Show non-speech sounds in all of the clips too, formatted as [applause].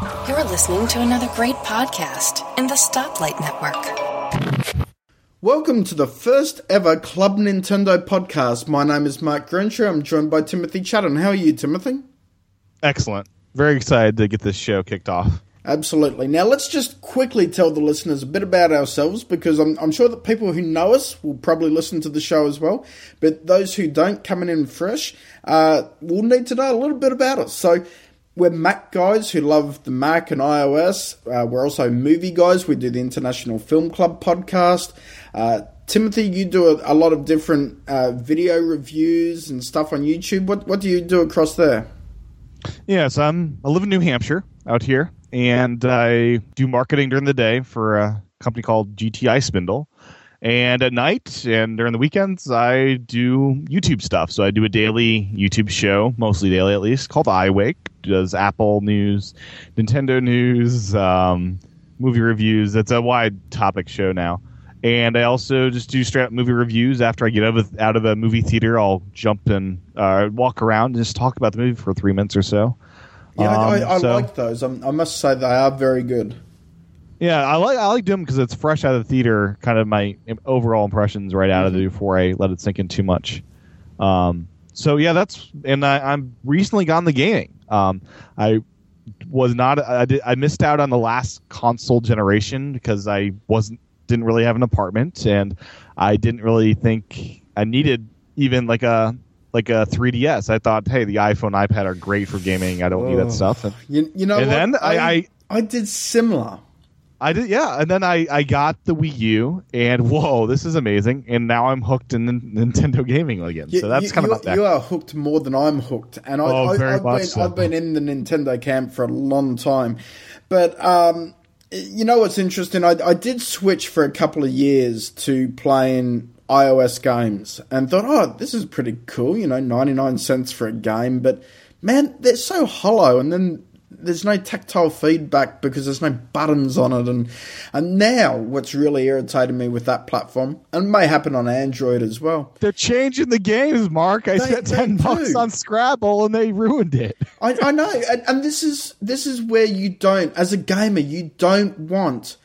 You're listening to another great podcast in the Stoplight Network. Welcome to the first ever Club Nintendo podcast. My name is Mark Greentree. I'm joined by Timothy Chaten. How are you, Timothy? Excellent. Very excited to get this show kicked off. Absolutely. Now, let's just quickly tell the listeners a bit about ourselves because I'm, I'm, sure that people who know us will probably listen to the show as well. But those who don't, coming in fresh, uh, will need to know a little bit about us. So, we're Mac guys who love the Mac and iOS. Uh, we're also movie guys. We do the International Film Club podcast. Uh, Timothy, you do a, a lot of different uh, video reviews and stuff on YouTube. What what do you do across there? Yes, I'm. I live in New Hampshire out here, and I do marketing during the day for a company called GTI Spindle. And at night and during the weekends, I do YouTube stuff. So I do a daily YouTube show, mostly daily at least, called iWake. Does Apple news, Nintendo news, um, movie reviews. It's a wide topic show now. And I also just do straight up movie reviews. After I get out of, out of a movie theater, I'll jump and uh, walk around and just talk about the movie for three minutes or so. Yeah, um, I, I, so, like those. I'm, i must say they are very good. Yeah, I like I like them because it's fresh out of the theater. Kind of my overall impressions right out of it before I let it sink in too much. Um, so yeah, that's and I, I'm recently gotten the gaming. Um, I was not I did I missed out on the last console generation because I wasn't didn't really have an apartment and I didn't really think I needed even like a like a 3ds. I thought, hey, the iPhone, iPad are great for gaming. I don't need that stuff. And, you, you know, and what? then I, I I did similar. I did, yeah, and then I, I got the Wii U, and whoa, this is amazing! And now I'm hooked in [laughs] Nintendo gaming again. You, so that's kind of you are hooked more than I'm hooked, and I, oh, I, very I've, much been, so. I've been in the Nintendo camp for a long time. But um, you know what's interesting? I, I did switch for a couple of years to playing iOS games, and thought, oh, this is pretty cool. You know, ninety nine cents for a game, but man, they're so hollow. And then there's no tactile feedback because there's no buttons on it. And and now what's really irritated me with that platform and may happen on android as well. They're changing the games mark. I they, spent 10 bucks on scrabble and they ruined it. I, I, know. And, and this is this is where you don't as a gamer you don't want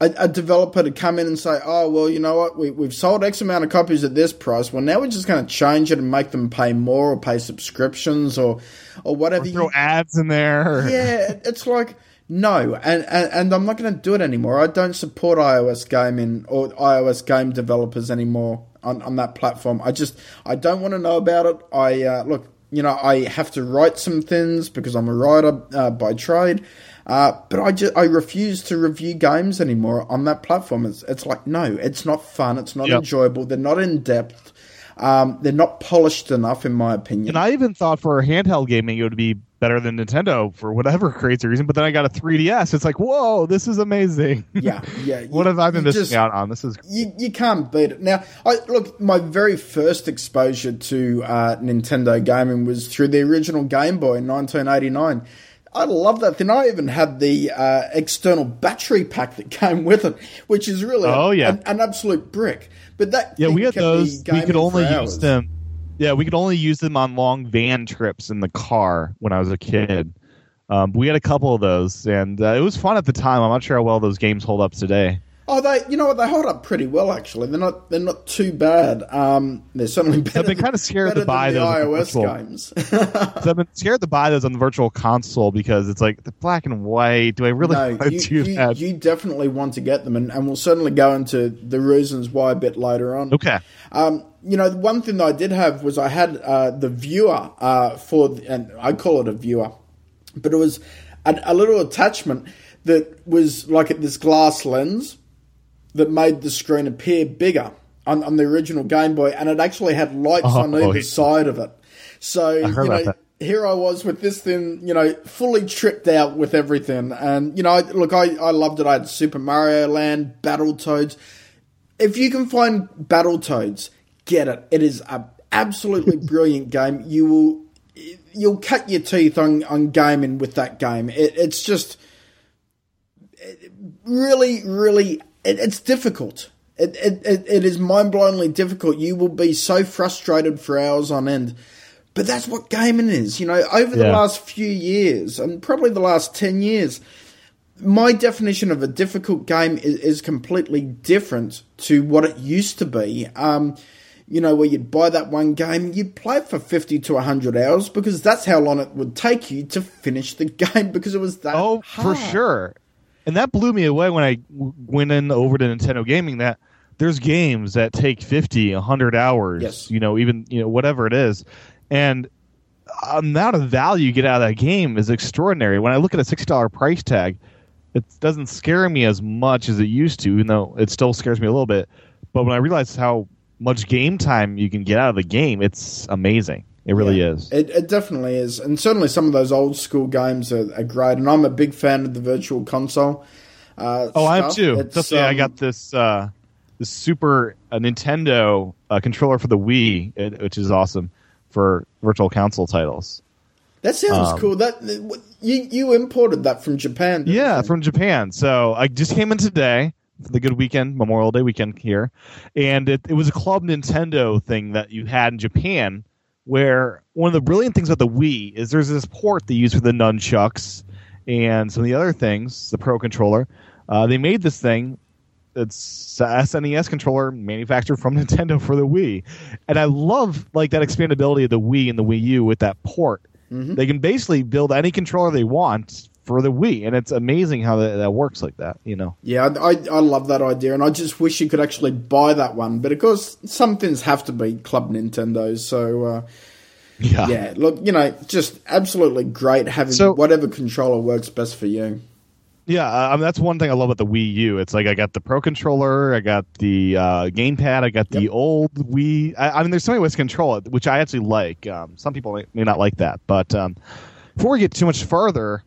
a, a, developer to come in and say, "Oh, well, you know what? We, we've sold X amount of copies at this price. Well, now we're just going to change it and make them pay more or pay subscriptions or or whatever." Or throw you, ads in there. Yeah, it's like no, and, and and I'm not going to do it anymore. I don't support iOS gaming or iOS game developers anymore on on that platform. I just I don't want to know about it. I uh, look, you know, I have to write some things because I'm a writer uh, by trade. Uh, but I just I refuse to review games anymore on that platform. It's, it's like no, it's not fun. It's not yep. enjoyable. They're not in depth. Um, they're not polished enough, in my opinion. And I even thought for handheld gaming it would be better than Nintendo for whatever [laughs] crazy reason. But then I got a 3DS. It's like, whoa, this is amazing. Yeah, yeah. [laughs] what have I been missing just, out on? This is you, you can't beat it. Now, I, look, my very first exposure to uh, Nintendo gaming was through the original Game Boy in 1989. I love that thing. I even had the uh, external battery pack that [laughs] came with it, which is really oh, a, yeah. an, an, absolute brick. But that yeah, we had those. We could only use them. Yeah, we could only use them on long van trips in the car when I was a kid. Um, we had a couple of those, and uh, it was fun at the time. I'm not sure how well those games hold up today. Oh, they you know what they hold up pretty well actually. They're not they're not too bad. Um, they're certainly better. I've been kind of scared to buy those iOS games. [laughs] so I've been scared to buy those on the virtual console because it's like the black and white. Do I really no, want to you, do you, that? You definitely want to get them, and, and we'll certainly go into the reasons why a bit later on. Okay. Um, you know, one thing that I did have was I had uh, the viewer uh, for, and I call it a viewer, but it was a, a little attachment that was like this glass lens that made the screen appear bigger on, on the original Game Boy, and it actually had lights oh, on either side of it. So you know, here I was with this thing, you know, fully tripped out with everything, and you know, look, I, I loved it. I had Super Mario Land, Battletoads. If you can find Battletoads, get it. It is a absolutely [laughs] brilliant game. You will you'll cut your teeth on on gaming with that game. It, it's just really, really it, it's difficult. It, it, it, is mind blowingly difficult. You will be so frustrated for hours on end. But that's what gaming is. You know, over the Yeah. last few years, and probably the last 10 years, my definition of a difficult game is, is completely different to what it used to be. Um, you know, where you'd buy that one game, you'd play it for 50 to 100 hours because that's how long it would take you to finish the [laughs] game because it was that Oh, for sure. And that blew me away when I w- went in over to Nintendo Gaming that there's games that take 50, 100 hours, Yes. you know, even, you know, whatever it is. And amount of value you get out of that game is extraordinary. When I look at a $60 price tag, it doesn't scare me as much as it used to, even though it still scares me a little bit. But when I realize how much game time you can get out of the game, it's amazing. It really Yeah, is. It, it definitely is, and certainly some of those old school games are, are great. And I'm a big fan of the Virtual Console. Uh, Oh, I am stuff. too. It's, yeah, I um, got this uh, this Super uh, Nintendo uh, controller for the Wii, it, which is awesome for virtual console titles. That sounds um, cool. That you you imported that from Japan. Yeah, you? from Japan. So I just came in today for the good weekend, Memorial Day weekend here, and it, it was a Club Nintendo thing that you had in Japan. Where one of the brilliant things about the Wii is there's this port they use for the nunchucks and some of the other things, the Pro controller. Uh, they made this thing it's a SNES controller manufactured from [laughs] Nintendo for the Wii, and I love like that expandability of the Wii and the Wii U with that port. They can basically build any controller they want for the Wii, and it's amazing how that, that works like that. You know, Yeah, I, I, love that idea, and I just wish you could actually buy that one. But of course, some things have to be Club Nintendo. So uh, yeah, yeah, look, you know, just absolutely great having So- whatever controller works best for you. Yeah, I mean, that's one thing I love about the Wii U. It's like I got the Pro controller, I got the uh, gamepad, I got the Yep. old Wii. I, I mean, there's so many ways to control it, which I actually like. Um, some people may, may not like that, but um, before we get too much further,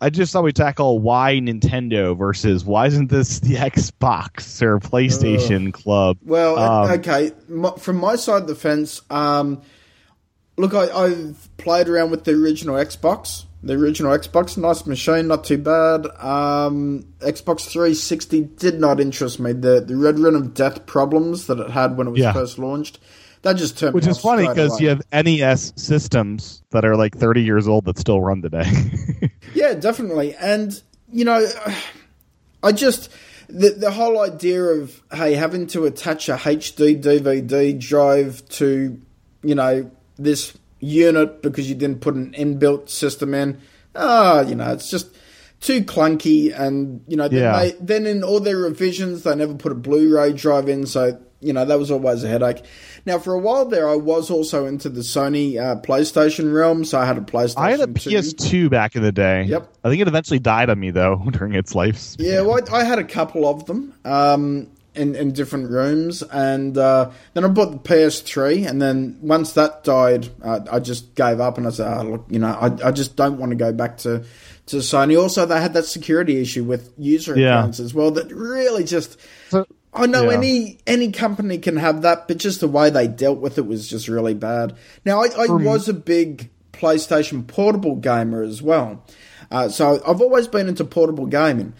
I just thought we'd tackle why Nintendo versus why isn't this the [laughs] Xbox or PlayStation Club? Well, Um, okay, from my side of the fence, um, look, I, I've played around with the original Xbox. The original Xbox, nice machine, not too bad. Um, Xbox 360 did not interest me. The the Red Ring of Death problems that it had when it was Yeah. first launched, that just turned Which is funny because you have NES systems that are like 30 years old that still run today. [laughs] Yeah, definitely. And you know, I just the the whole idea of hey having to attach a HD DVD drive to you know this unit because you didn't put an inbuilt system in. Ah, you know, it's just too clunky. And you know, then, Yeah. they, then in all their revisions, they never put a Blu-ray drive in, so you know that was always a headache. Now, for a while there, I was also into the Sony uh, PlayStation realm, so I had a PlayStation. I had a 2. PS2 back in the day. Yep. I think it eventually died on me though [laughs] during its life. Yeah, well, I, I had a couple of them um, in in different rooms, and uh, then I bought the PS3, and then once that died, uh, I just gave up, and I said, oh, "Look, you know, I, I just don't want to go back to to Sony." Also, they had that security issue with user Yeah. accounts as well that really just. So- I know yeah. any any company can have that, but just the way they dealt with it was just really bad. Now, I, I was a big PlayStation portable gamer as well, uh, so I've always been into portable gaming.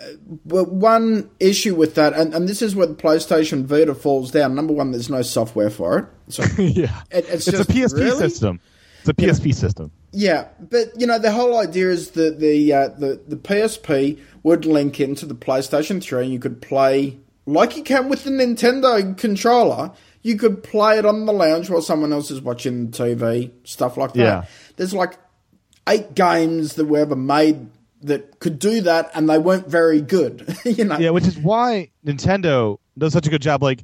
Uh, But one issue with that, and, and this is where the PlayStation Vita falls down. Number one, there's no software for it. So [laughs] yeah. It- it's it's just- a PSP really? system. It's a PSP system. Yeah, but you know the whole idea is that the uh, the the PSP would link into the PlayStation Three, and you could play like you can with the Nintendo controller. You could play it on the lounge while someone else is watching TV, stuff like that. Yeah. There's like eight games that were ever made that could do that, and they weren't very good. [laughs] you know, Yeah, which is why Nintendo does such a good job. Like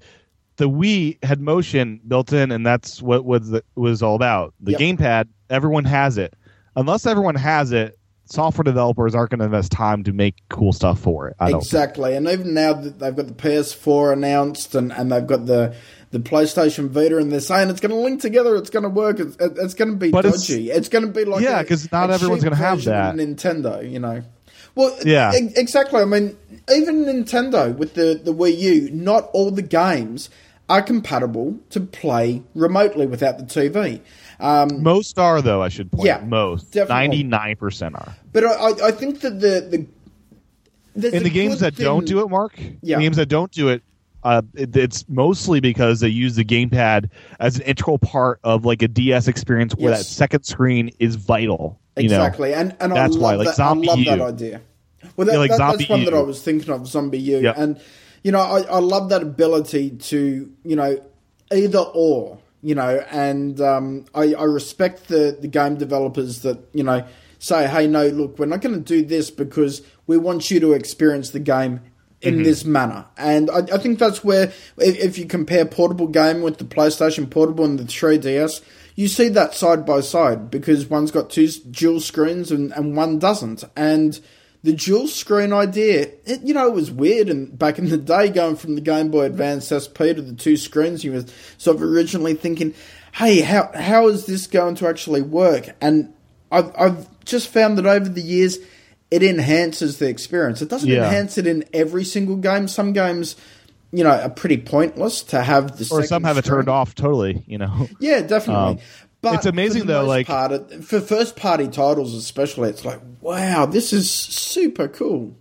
the Wii had motion built in, and that's what was the, was all about. The Yep. gamepad, everyone has it. Unless everyone has it, software developers aren't going to invest time to make cool stuff for it. Exactly, and even now that they've got the PS4 announced and, and they've got the the PlayStation Vita, and they're saying it's going to link together, it's going to work, it's, it- it's going to be But it's- dodgy. It's, going to be like Yeah, 'cause not everyone's gonna have that. Nintendo, you know. Well, Yeah. e- exactly. I mean, even Nintendo with the the Wii U, not all the games are compatible to play remotely without the TV. Um, Most are though. I should point. Yeah, out. most definitely. ninety nine percent are. but I, I- think that the the there's In the games that don't do it, Mark. Yeah. Games that don't do it Uh, it, it's mostly because they use the gamepad as an integral part of like a DS experience where Yes. that second screen is vital. You know? Exactly, and and That's I love why, like that. Zombie I love that U. idea. Well, that, Yeah, like that- that's one that I was thinking of, ZombiU, Yep. and you know, I, I love that ability to you know either or, you know, and um, I, I respect the the game developers that you know say, hey, no, look, we're not going to do this because we want you to experience the game in this manner. And I, I think that's where, if, if you compare portable game with the PlayStation Portable and the 3DS, you see that side by side because one's got two dual screens and, and one doesn't. And the dual screen idea, it, you know, it was weird and back in the day going from the Game Boy Advance SP to the two screens. You was sort of originally thinking, hey, how how is this going to actually work? And I've, I've just found that over the years, it enhances the experience. It doesn't Yeah. enhance it in every single game. Some games, you know, are pretty pointless to have the or some have it turned off totally. You know. Yeah, definitely. Um, but it's amazing, though, like- it- for first party titles especially, it's like, wow, this is super cool.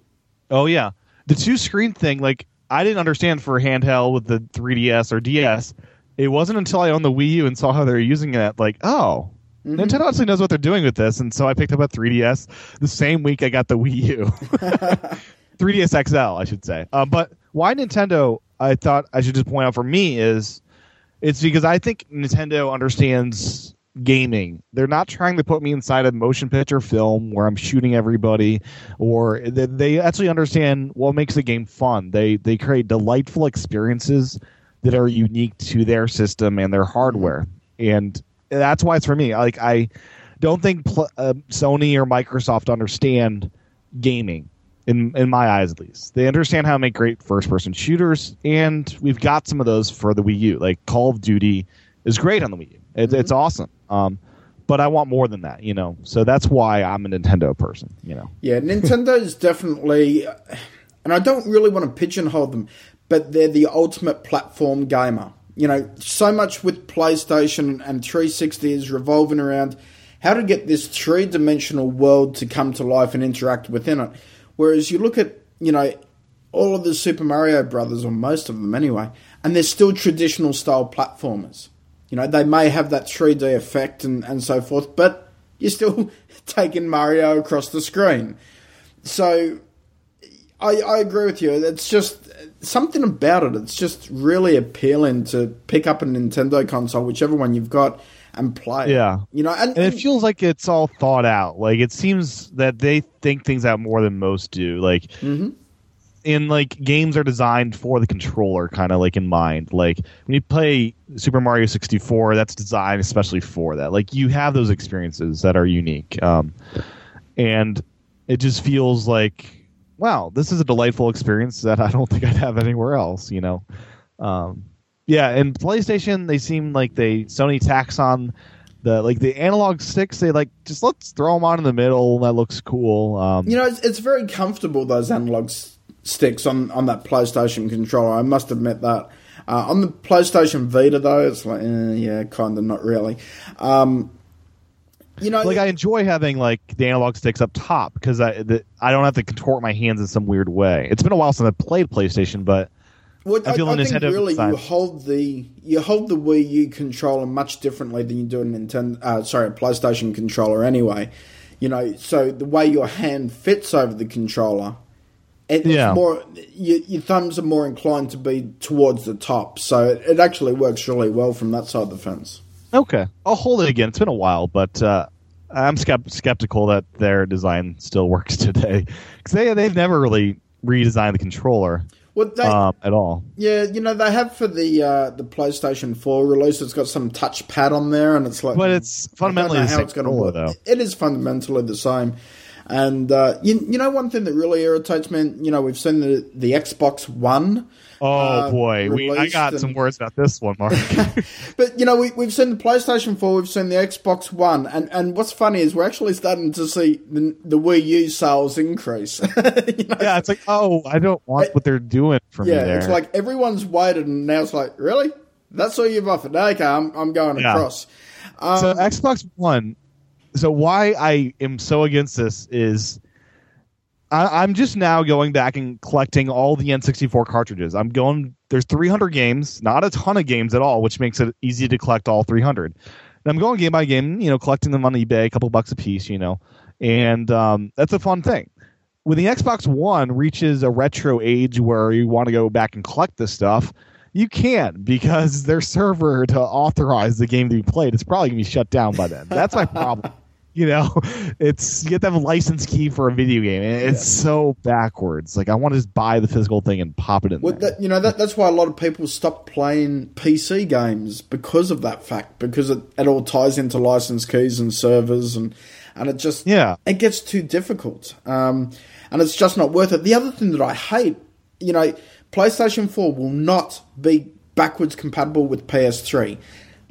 Oh yeah, the two screen thing. Like I didn't understand for handheld with the 3DS or DS. It wasn't until I owned the Wii U and saw how they were using it. Like, oh, Mm-hmm. Nintendo actually knows what they're doing with this. And so I picked up a 3DS the same week I got the Wii U, [laughs] 3DS XL, I should say. Um, but why Nintendo? I thought I should just point out for me is it's because I think Nintendo understands gaming. They're not trying to put me inside a motion picture film where I'm shooting everybody, or they, they actually understand what makes a game fun. They they create delightful experiences that are unique to their system and their hardware, and that's why it's for me. Like I don't think pl- uh, Sony or Microsoft understand gaming in in my eyes at least. They understand how to make great first person shooters, and we've got some of those for the Wii U. Like Call of Duty is great on the Wii U. It's it's awesome. Um, but I want more than that, you know. So that's why I'm a Nintendo person, you know. Yeah, Nintendo is definitely, and I don't really want to pigeonhole them, but they're the ultimate platform gamer. You know, so much with PlayStation and 360 is revolving around how to get this three dimensional world to come to life and interact within it. Whereas you look at, you know, all of the Super Mario Brothers, or most of them anyway, and they're still traditional style platformers. You know, they may have that 3D effect and, and so forth, but you're still [laughs] taking Mario across the screen. So I, I agree with you. It's just something about it. It's just really appealing to pick up a Nintendo console, whichever one you've got, and play. Yeah. You know, and, And it feels like it's all thought out. Like it seems that they think things out more than most do. Like in like games are designed for the controller kind of like in mind. Like when you play Super Mario 64, that's designed especially for that. Like you have those experiences that are unique. Um and it just feels like wow, this is a delightful experience that I don't [laughs] think I'd have anywhere else, you know. Um yeah, and PlayStation they seem like they Sony tax on the like the analog sticks they like just let's throw them on in the middle that looks cool um you know, it's, it's very comfortable those analog s- sticks on on that PlayStation controller. I must admit that. Uh, on the PlayStation Vita, though, it's like, eh, yeah, kind of not really. Um, you know, like I enjoy having like the analog sticks up top because I the, I don't have to contort my hands in some weird way. It's been a while since I played PlayStation, but Well, I I, I think really you hold the you hold the Wii U controller much differently than you do a Nintendo. Uh, sorry, a PlayStation controller. Anyway, you know, so the way your hand fits over the controller, it, Yeah. it's more your, your thumbs are more inclined to be towards the top. So it, it actually works really well from that side of the fence. okay, I'll hold it again. It's been a while, but uh, I'm skept- skeptical that their design still works [laughs] today because they they've never really redesigned the controller Well, they, um, at all. yeah, you know they have for the uh, the PlayStation Four release. It's got some touchpad on there, and it's like, But it's fundamentally how it's going to work. though. It is fundamentally the same. And uh, you, you know one thing that really irritates me. You know we've seen the the Xbox One. Oh uh, boy, we, I got and- some words about this one, Mark. [laughs] But you know we we've seen the PlayStation Four, we've seen the Xbox One, and and what's funny is we're actually starting to see the, the Wii U sales increase. [laughs] You know? yeah, it's like oh, I don't want what they're doing for yeah. me there. It's like everyone's waited, and now it's like really. That's all you've offered. Okay, I'm, I'm going Yeah. across. so Xbox One. So why I am so against this is, I, am just now going back and collecting all the N64 cartridges. I'm going. There's 300 games, not a ton of games at all, which makes it easy to collect all 300. And I'm going game by game, you know, collecting them on eBay, a couple bucks a piece, you know, and um, that's a fun thing. When the Xbox One reaches a retro age where you want to go back and collect this stuff, you can't because their server to authorize the game to be played is probably gonna be shut down by then. That's my [laughs] problem. [laughs] you know, it's you have to have a license key for a video game, it's yeah. so backwards. Like I want to just buy the physical thing and pop it in. Well, that, you know that, that's why a lot of people stop playing PC games because of that fact, because it, it all ties into license keys and servers, and and it just yeah it gets too difficult, um, and it's just not worth it. The other thing that I hate, you know, PlayStation Four will not be backwards compatible with PS3.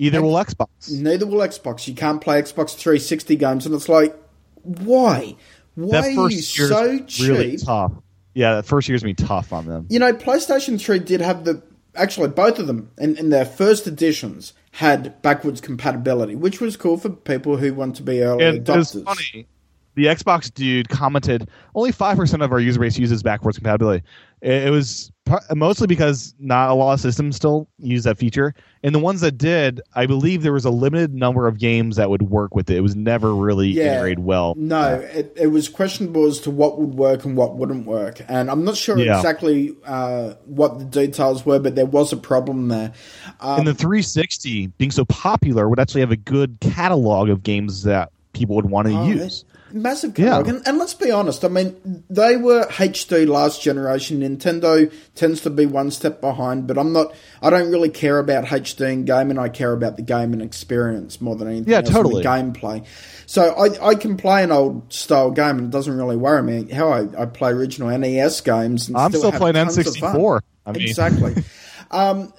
Either will Xbox. Neither will Xbox. You can't play Xbox 360 games, and it's like, why? Why that first are you so cheap? Really tough. Yeah, that first year's been tough on them. You know, PlayStation 3 did have the actually both of them in, in their first editions had backwards compatibility, which was cool for people who want to be early and adopters. funny. The Xbox dude commented only five percent of our user base uses backwards compatibility. It, it was mostly because not a lot of systems still use that feature, and the ones that did, I believe there was a limited number of games that would work with it. It was never really yeah, integrated well. No, it, it was questionable as to what would work and what wouldn't work, and I'm not sure yeah. exactly uh, what the details were, but there was a problem there. Um, and the 360 being so popular would actually have a good catalog of games that people would want to oh, use massive catalog. Yeah. And, and, let's be honest, I mean, they were HD last generation. Nintendo tends to be one step behind, but I'm not, I don't really care about HD in gaming. I care about the gaming experience more than anything yeah, else. Totally. gameplay. So I, I can play an old style game and it doesn't really worry me how I, I play original NES games. And I'm still, still playing N64. I mean. Exactly. [laughs] um,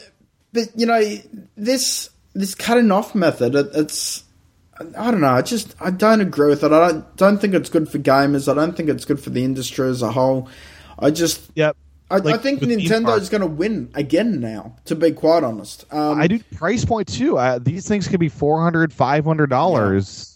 but, you know, this, this cutting off method, it, it's, I don't know. I just I don't agree with it. I don't, don't think it's good for gamers. I don't think it's good for the industry as a whole. I just yep. I, like I think Nintendo is going to win again now. To be quite honest, um, I do price point too. Uh, these things could be 400 500 dollars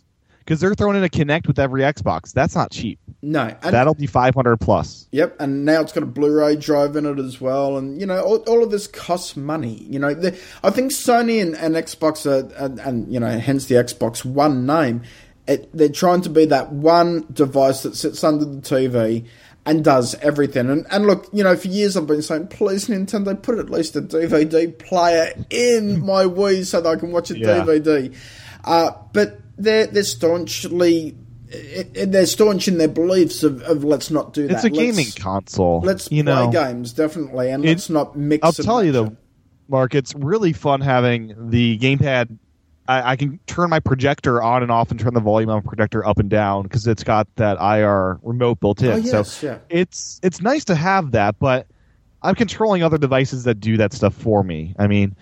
because they're throwing in a Kinect with every Xbox. That's not cheap. No, that'll be five hundred plus. Yep, and now it's got a Blu-ray drive in it as well, and you know all, all of this costs money. You know, the, I think Sony and, and Xbox are, and, and, you know, hence the Xbox One name. It, they're trying to be that one device that sits under the TV and does everything. And, and look, you know, for years I've been saying, please Nintendo, put at least a DVD player in my Wii so that I can watch a yeah. DVD. Uh, but they're they're staunchly eh, eh, they're staunch in their beliefs of, of let's not do that. It's a let's, gaming console. Let's you play know, games definitely, and it, let's not mix. I'll tell you though, Mark, it's really fun having the gamepad. I, I, can turn my projector on and off and turn the volume on projector up and down because it's got that IR remote built in. Oh, yes, so yeah. it's it's nice to have that, but I'm controlling other devices that do that stuff for me. I mean,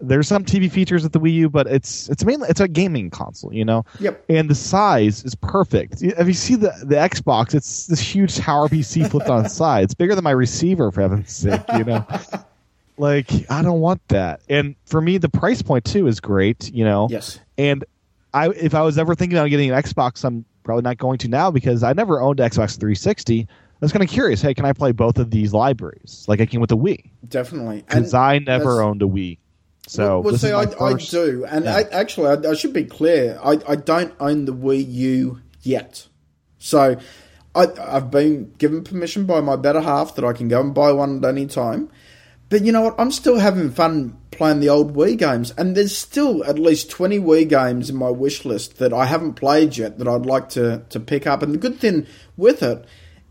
there's some TV features with the Wii U, but it's it's mainly it's a gaming console, you know. Yep. And the size is perfect. If you see the the Xbox, it's this huge tower PC [laughs] flipped on its side. It's bigger than my receiver, for heaven's sake, you know. [laughs] like I don't want that. And for me, the price point too is great, you know. Yes. And I if I was ever thinking about getting an Xbox, I'm probably not going to now because I never owned Xbox 360. I was kind of curious. Hey, can I play both of these libraries like I can with the Wii? Definitely. Because I never owned a Wii. So well, see, I, first, I, do, and yeah. I, actually, I, I, should be clear. I, I don't own the Wii U yet, so I, have been given permission by my better half that I can go and buy one at any time. But you know what? I'm still having fun playing the old Wii games, and there's still at least 20 Wii games in my wish list that I haven't played yet that I'd like to to pick up. And the good thing with it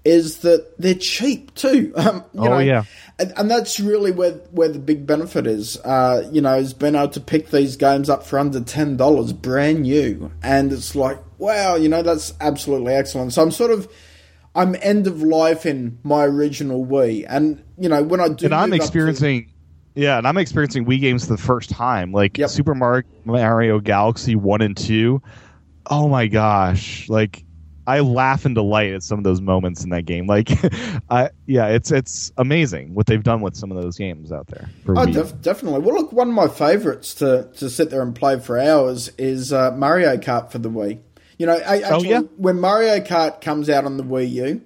is that they're cheap too. [laughs] Um, oh know, yeah, and, and, that's really where where the big benefit is. Uh, you know, is being able to pick these games up for under ten dollars, brand new, and it's like, wow, you know, that's absolutely excellent. So I'm sort of. I'm end of life in my original Wii, and you know when I do, and I'm experiencing, to, yeah, and I'm experiencing Wii games for the first time, like yep. Super Mario Galaxy One and Two. Oh my gosh! Like I laugh in delight at some of those moments in that game. Like, [laughs] I yeah, it's it's amazing what they've done with some of those games out there. oh, def- definitely. Well, look, one of my favorites to to sit there and play for hours is uh, Mario Kart for the Wii. You know, I, actually, oh, yeah? when Mario Kart comes out on the Wii U,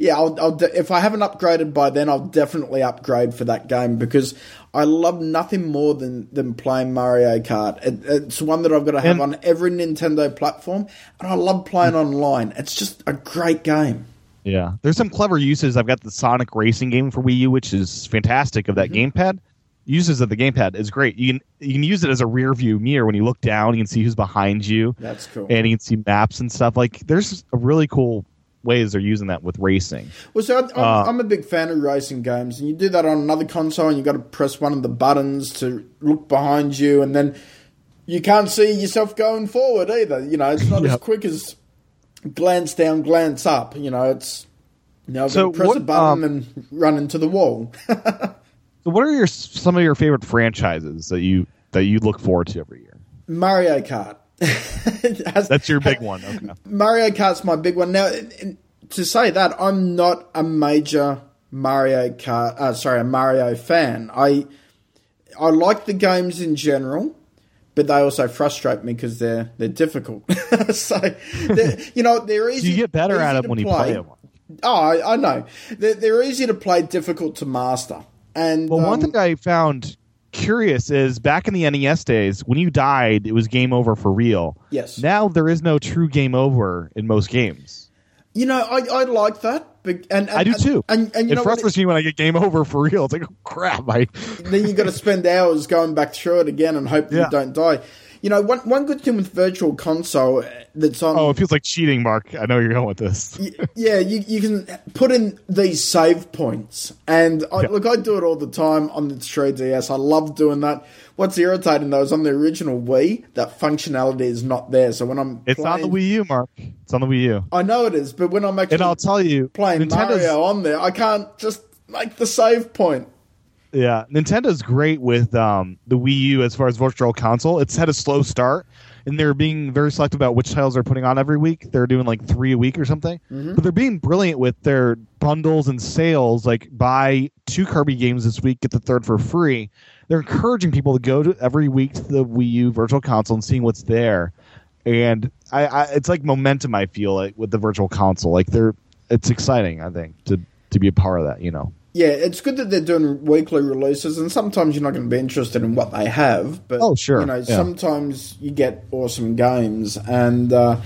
Yeah, I'll, I'll de- if I haven't upgraded by then, I'll definitely upgrade for that game because I love nothing more than, than playing Mario Kart. It, it's one that I've got to have And- on every Nintendo platform, and I love playing hmm. online. It's just a great game. Yeah, there's some clever uses. I've got the Sonic Racing game for Wii U, which is fantastic. Of that mm-hmm. gamepad, uses of the gamepad is great. You can you can use it as a rear view mirror when you look down. You can see who's behind you, That's cool. and you can see maps and stuff. Like there's a really cool ways they're using that with racing. Well, so I, I'm, Uh, I'm a big fan of racing games, and you do that on another console, and you've got to press one of the buttons to look behind you, and then you can't see yourself going forward either. You know, it's not as [laughs] quick as glance down, glance up. You know, it's you know, So press what, a button um, and run into the wall. [laughs] So, what are your some of your favorite franchises that you that you look forward to every year? Mario Kart. [laughs] That's your big one. Okay. Mario Kart's my big one. Now, to say that, I'm not a major Mario Kart, uh, sorry, a Mario fan. I I like the games in general, but they also frustrate me because they're they're difficult. [laughs] so, they're, you know, they're easy. You get better at to when you play them. Oh, I, I know. They're, they're easy to play, difficult to master. And Well, one um, thing I found curious is back in the NES days, when you died, it was game over for real. Yes. Now there is no true game over in most games. you know, I, I like that. But, and, and I do too. And, and you it know frustrates me when I get game over for real. It's like, oh, crap. I, then you've got to spend hours going back through it again and hope [laughs] Yeah. you don't die. You know, one one good thing with Virtual Console uh, that's on. oh, it feels like cheating, Mark. I know you're going with this. y- yeah, you, you can put in these save points, and I, Yeah. look, I do it all the time on the 3DS. I love doing that. What's irritating though is on the original Wii, that functionality is not there. So when I'm It's playing, on the Wii U, Mark. It's on the Wii U. I know it is, but when I'm actually And I'll tell you, playing Nintendo's, Mario on there, I can't just make the save point. Yeah, Nintendo's great with um, the Wii U as far as virtual console. It's had a slow start, and they're being very selective about which titles they're putting on every week. They're doing like three a week or something, but they're being brilliant with their bundles and sales. Like buy two Kirby games this week, get the third for free. They're encouraging people to go to every week to the Wii U virtual console and seeing what's there. And I, I it's like momentum. I feel like with the virtual console, like they're it's exciting. I think to to be a part of that. You know. Yeah, it's good that they're doing weekly releases, and sometimes you're not going to be interested in what they have. But Oh, sure, you know, yeah. sometimes you get awesome games, and uh,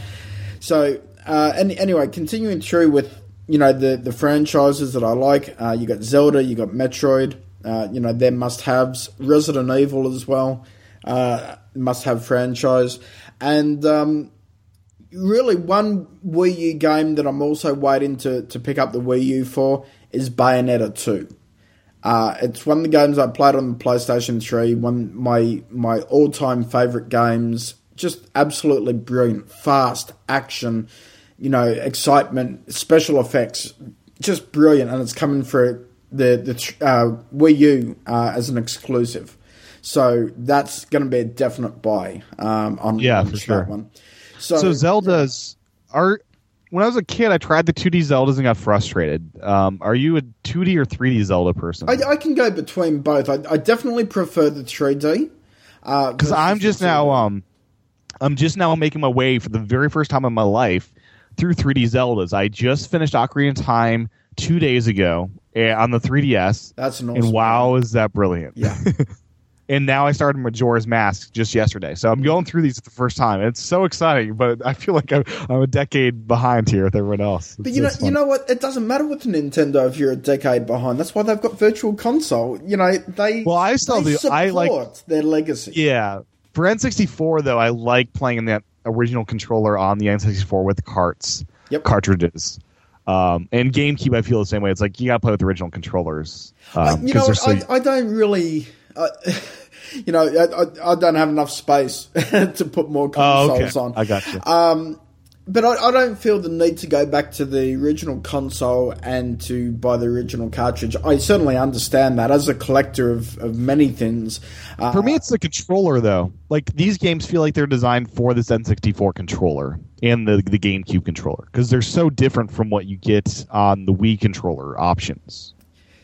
so uh, any, anyway, continuing through with you know the the franchises that I like, uh, you got Zelda, you got Metroid, uh, you know they're must haves. Resident Evil as well, uh, must have franchise, and um, really one Wii U game that I'm also waiting to, to pick up the Wii U for is Bayonetta 2. Uh, it's one of the games I played on the PlayStation 3, one my my all time favourite games. Just absolutely brilliant, fast action, you know, excitement, special effects, just brilliant, and it's coming for the the uh, Wii U uh, as an exclusive. So that's going to be a definite buy um, on, Yeah, on for that sure. one. So, So Zelda's are when I was a kid, I tried the 2D Zeldas and got frustrated. Um, are you a 2D or 3D Zelda person? I, I can go between both. I, I definitely prefer the 3D. Because I'm just now um, I'm just now making my way for the very first time in my life through 3D Zeldas. I just finished Ocarina of Time two days ago eh, on the 3DS, That's an awesome. and wow, is that brilliant! Yeah. [laughs] and now I started Majora's Mask just yesterday, so I'm going through these for the first time. It's so exciting, but I feel like I'm, I'm a decade behind here with everyone else. But you know, you know what? It doesn't matter with Nintendo if you're a decade behind. That's why they've got Virtual Console. You know, they Well, I still do- support I like- their legacy. Yeah. For N64 though, I like playing in that original controller on the N64 with carts, Yep. cartridges. Um, and GameCube, I feel the same way. It's like you got to play with original controllers. I- Um, you 'cause know, so- I, I don't really. Uh, [laughs] you know, I, I, I don't have enough space [laughs] to put more oh, okay. consoles on. I got you. But I, I don't feel the need to go back to the original console and to buy the original cartridge. I certainly understand that as a collector of, of many things. Uh, For me, it's the controller though. Like these games feel like they're designed for this N64 controller and the the GameCube controller because they're so different from what you get on the Wii controller options.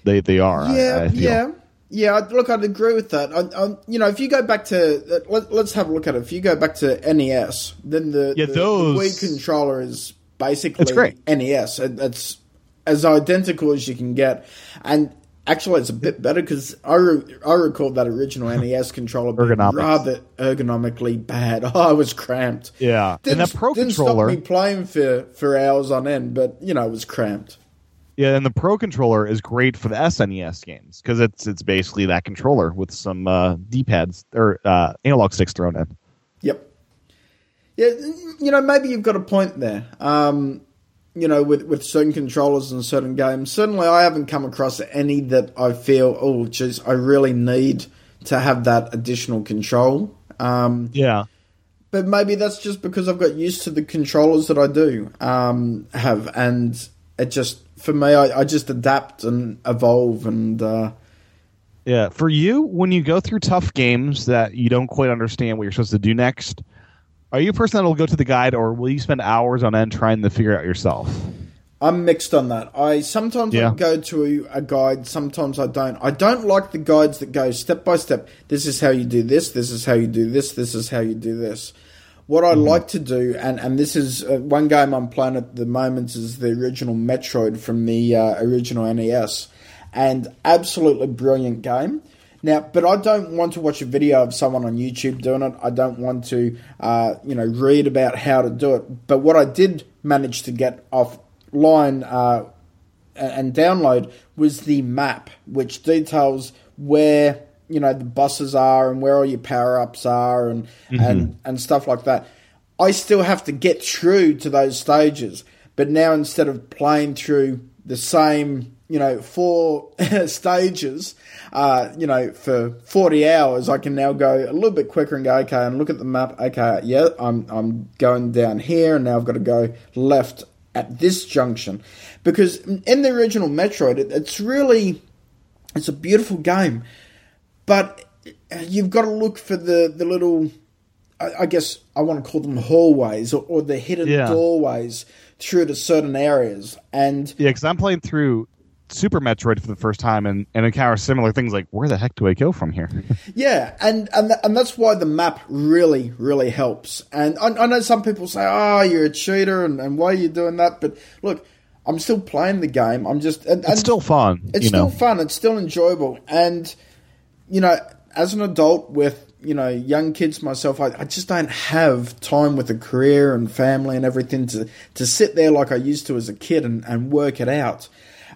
They they are. I- yeah, I yeah, yeah. Look, I'd agree with that. I, I, you know, if you go back to uh, let, let's have a look at it. If you go back to NES, then the Yeah, the, those- the Wii controller is basically It's great. NES. It, it's as identical as you can get, and actually it's a bit better because I re- I recall that original [laughs] NES controller being rather ergonomically bad. [laughs] Oh, I was cramped. Yeah, Didn't, and that Pro didn't controller. stop me playing for for hours on end, but you know it was cramped. Yeah, and the Pro controller is great for the SNES games because it's it's basically that controller with some uh, D pads or uh, analog sticks thrown in. Yep. Yeah, you know, maybe you've got a point there. Um, you know, with, with certain controllers and certain games. Certainly, I haven't come across any that I feel, oh, geez, I really need to have that additional control. Um, Yeah, but maybe that's just because I've got used to the controllers that I do um, have, and it just for me, I, I just adapt and evolve, and uh, yeah. For you, when you go through tough games that you don't quite understand what you're supposed to do next, are you a person that'll go to the guide, or will you spend hours on end trying to figure out yourself? I'm mixed on that. I sometimes Yeah. I go to a, a guide, sometimes I don't. I don't like the guides that go step by step. This is how you do this. This is how you do this. This is how you do this. What I like to do, and, and this is uh, one game I'm playing at the moment, is the original Metroid from the uh, original NES, and absolutely brilliant game. Now, but I don't want to watch a video of someone on YouTube doing it. I don't want to, uh, you know, read about how to do it. But what I did manage to get offline uh, and download was the map, which details where you know the buses are and where all your power ups are and and and stuff like that. I still have to get through to those stages, but now instead of playing through the same you know four [laughs] stages, uh, you know for forty hours, I can now go a little bit quicker and go okay and look at the map. Okay, yeah, I'm I'm going down here, and now I've got to go left at this junction because in the original Metroid, it, it's really it's a beautiful game, but uh, you've got to look for the the little. I, I guess I want to call them hallways or, or the hidden Yeah. doorways through to certain areas, and Yeah, because I'm playing through Super Metroid for the first time and, and encounter similar things like, where the heck do I go from here? [laughs] Yeah, and and th- and that's why the map really really helps. And I, I know some people say, "Oh, you're a cheater," and, and why are you doing that? But look, I'm still playing the game. I'm just and, and it's still fun. it's still know? fun. It's still enjoyable. And you know, as an adult with you know young kids myself, I, I just don't have time with a career and family and everything to to sit there like I used to as a kid and, and work it out.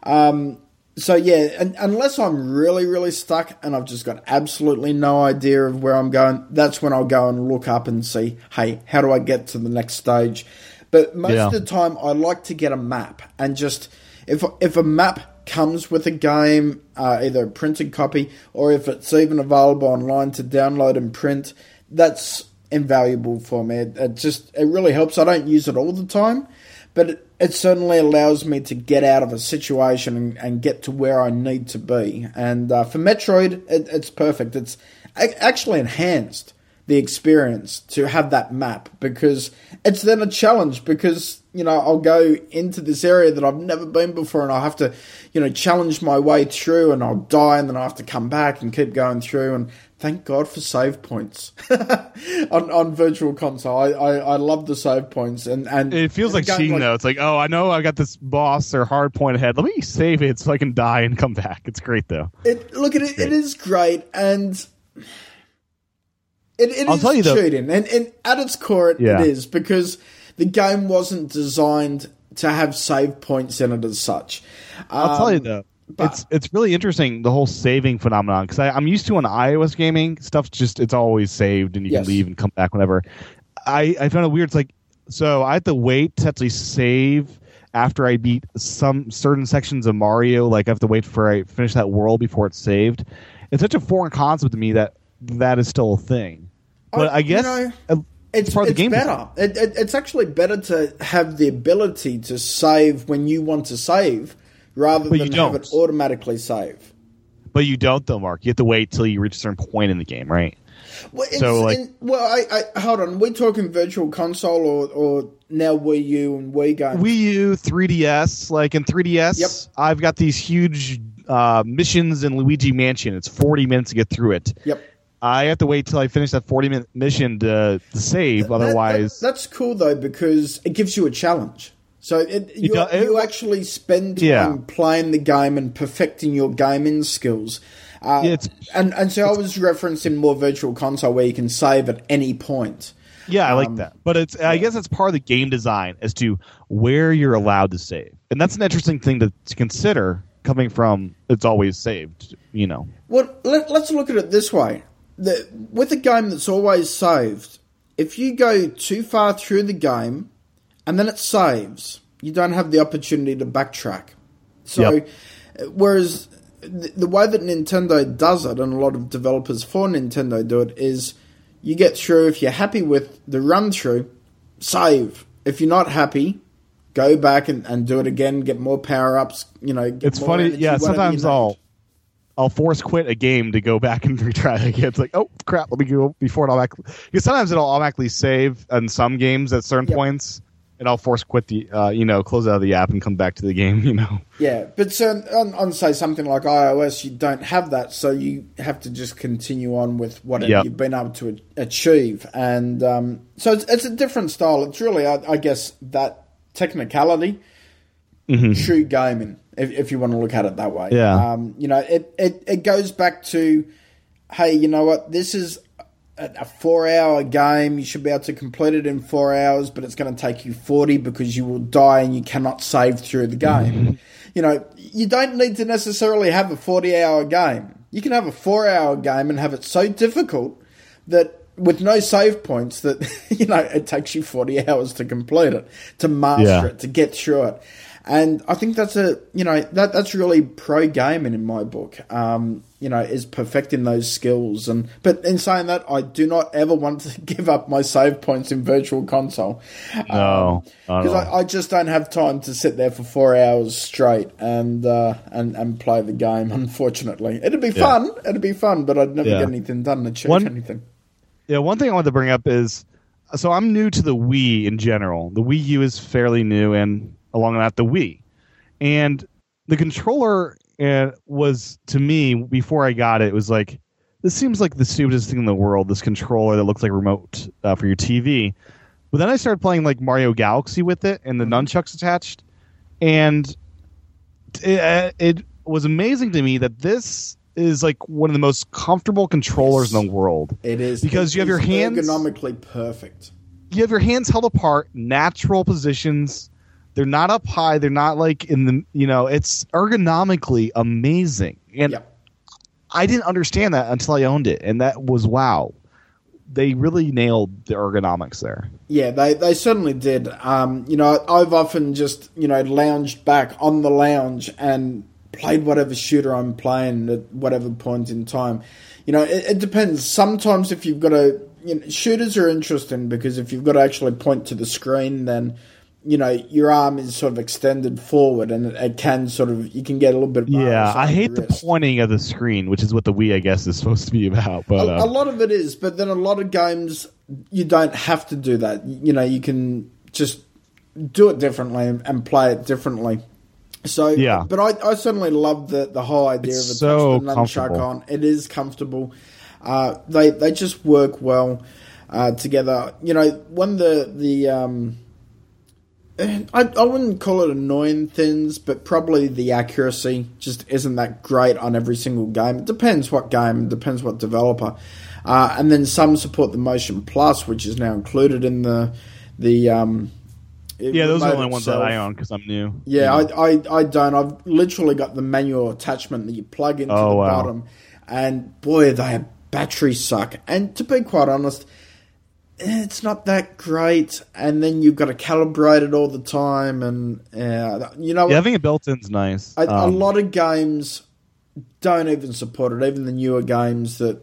Um, so yeah, and, unless I'm really, really stuck and I've just got absolutely no idea of where I'm going, that's when I'll go and look up and see, hey, how do I get to the next stage? But most Yeah. of the time, I like to get a map and just if if a map comes with a game, uh, either a printed copy or if it's even available online to download and print, that's invaluable for me. It, it just it really helps. I don't use it all the time, but it, it certainly allows me to get out of a situation and, and get to where I need to be. And uh, for Metroid, it, it's perfect. It's actually enhanced the experience to have that map because it's then a challenge because you know I'll go into this area that I've never been before and I'll have to you know challenge my way through and I'll die and then I have to come back and keep going through and thank God for save points [laughs] on on virtual console I, I, I love the save points and and It feels like cheating though. It's like, oh, I know I got this boss or hard point ahead. Let me save it so I can die and come back. It's great though. It, look at it. It is great, and it, it I'll is tell you though- cheating. And, and at its core, it, Yeah. it is because the game wasn't designed to have save points in it as such. I'll tell you Um, though, but- it's it's really interesting the whole saving phenomenon because I'm used to on iOS gaming stuff. Just it's always saved and you Yes. can leave and come back whenever. I I found it weird. It's like so I have to wait to actually save after I beat some certain sections of Mario. Like I have to wait for I finish that world before it's saved. It's such a foreign concept to me that that is still a thing. But I, you guess know, uh, It's, part of it's the game. better. It, it, it's actually better to have the ability to save when you want to save rather But than have it automatically save. But you don't though, Mark. You have to wait till you reach a certain point in the game, right? Well, it's, So, like- in- well, I, I hold on. We're talking virtual console or, or now Wii U and Wii games. Wii U, 3DS, like in 3DS, Yep. I've got these huge uh, missions in Luigi Mansion. It's 40 minutes to get through it. Yep. I have to wait till I finish that 40 minute mission to, to save. That- that- Otherwise, that's cool though because it gives you a challenge. So it, you, it- you actually spend time Yeah. playing the game and perfecting your gaming skills. Uh, Yeah, and and so I was referencing more virtual console where you can save at any point. Yeah, I Um, like that. But it's I guess it's part of the game design as to where you're allowed to save. And that's an interesting thing to, to consider coming from it's always saved, you know. Well, let, let's look at it this way: the, with a game that's always saved, if you go too far through the game and then it saves, you don't have the opportunity to backtrack. So, Yep. whereas the, the way that Nintendo does it, and a lot of developers for Nintendo do it, is you get through. If you're happy with the run through, save. If you're not happy, go back and, and do it again. Get more power ups. You know, get It's funny, energy, yeah, sometimes. I'll I'll force quit a game to go back and [laughs] retry it again. It's like, oh crap, let me go before it automatically because sometimes it'll automatically save in some games at certain Yep. points. And I'll force quit the, uh, you know, close out of the app and come back to the game. [laughs] You know, Yeah, but so on, on say something like iOS, you don't have that, so you have to just continue on with whatever Yep. you've been able to achieve, and um, so it's, it's a different style. It's really, I, I guess, that technicality, true gaming, if, if you want to look at it that way. Yeah. um, you know, it, it it goes back to, hey, you know what, this is a, a four-hour game. You should be able to complete it in four hours, but it's going to take you forty because you will die and you cannot save through the game. you know, you don't need to necessarily have a forty-hour game. You can have a four-hour game and have it so difficult that with no save points that [laughs] you know it takes you 40 hours to complete it to master Yeah. it to get through it and i think that's a you know that that's really pro gaming in my book um you know is perfecting those skills and but in saying that i do not ever want to [laughs] give up my save points in virtual console No, because all. I, I just don't have time to sit there for four hours straight and uh, and and play the game. [laughs] Unfortunately, it'd be fun. It'd be fun, but I'd never Yeah. get anything done, achieve One- anything. Yeah, one thing I wanted to bring up is so I'm new to the Wii in general. The Wii U is fairly new, and along with that, the Wii. And the controller uh, was, to me, before I got it, it was like, this seems like the stupidest thing in the world, this controller that looks like a remote uh, for your TV. But then I started playing like Mario Galaxy with it and the nunchucks attached. And it, uh, it was amazing to me that this is like one of the most comfortable controllers in the world It is because it you have your hands- ergonomically perfect. you have your hands held apart, natural positions. They're not up high. They're not like in the you know. It's ergonomically amazing, and Yep. I didn't understand that until I owned it, and that was wow. They really nailed the ergonomics there. Yeah, they, they certainly did. Um, you know, I've often just, you know, lounged back on the lounge and played whatever shooter I'm playing at whatever point in time. You know, it, it depends. Sometimes if you've got a you know, shooters are interesting because if you've got to actually point to the screen, then, you know, your arm is sort of extended forward and it, it can sort of, you can get a little bit Yeah, I hate your the pointing of the screen, which is what the Wii, I guess, is [laughs] supposed to be about. But a, uh, a lot of it is, but then a lot of games you don't have to do that. You know, you can just do it differently and, and play it differently. So Yeah. but I, I certainly love the the whole idea It's of a so touch the nunchuck on. It is comfortable. Uh, they they just work well uh, together. You know, of the the um, I, I wouldn't call it annoying things, but probably the accuracy just isn't that great on every single game. It depends what game, it depends what developer. Uh, and then some support the Motion Plus, which is now included in the the um, yeah, those are the only ones that. I own because I'm new. Yeah, I, I, I don't. I've literally got the manual attachment that you plug into Oh, the wow. bottom, and boy, they batteries suck. And to be quite honest, it's not that great. And then you've got to calibrate it all the time, and uh, you know, Yeah, having it built in's nice. a, a Um, lot of games don't even support it. Even the newer games that,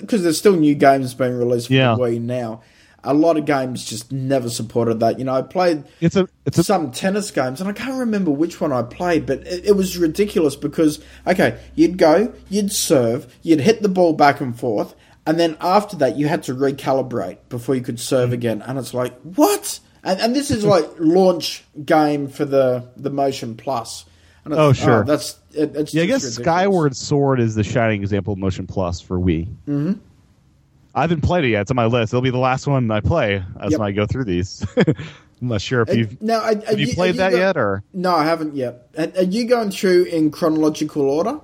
because there's still new games being released for Yeah. the Wii now. A lot of games just never supported that. You know, I played it's a it's a some tennis games, and I can't remember which one I played, but it, it was ridiculous because okay, you'd go, you'd serve, you'd hit the ball back and forth, and then after that, you had to recalibrate before you could serve again, and it's like what? And, and this is like [laughs] launch game for the the Motion Plus. And it's, Oh, sure. that's it, it's Yeah, I guess ridiculous. Skyward Sword is the shining example of Motion Plus for Wii. Mm-hmm. I haven't played it yet. It's on my list. It'll be the last one I play as Yep. I go through these. [laughs] I'm not sure if you've now, are, are have you played are that go- yet or No, I haven't yet. Are are you going through in chronological order?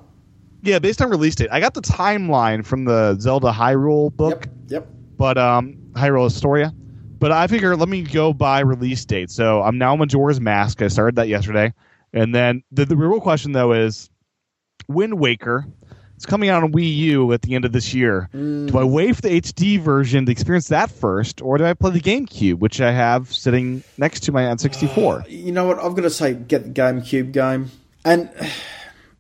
Yeah, based on release date. I got the timeline from the Zelda Hyrule book. Yep. Yep. but um Hyrule Historia. But I figure let me go by release date. So I'm now Majora's Mask. I started that yesterday, and then the, the real question though is Wind Waker. It's coming out on Wii U at the end of this year. Do I wait for the HD version to experience that first, or do I play the GameCube, which I have sitting next to my N64? You know what? I've got to say, get the GameCube game. And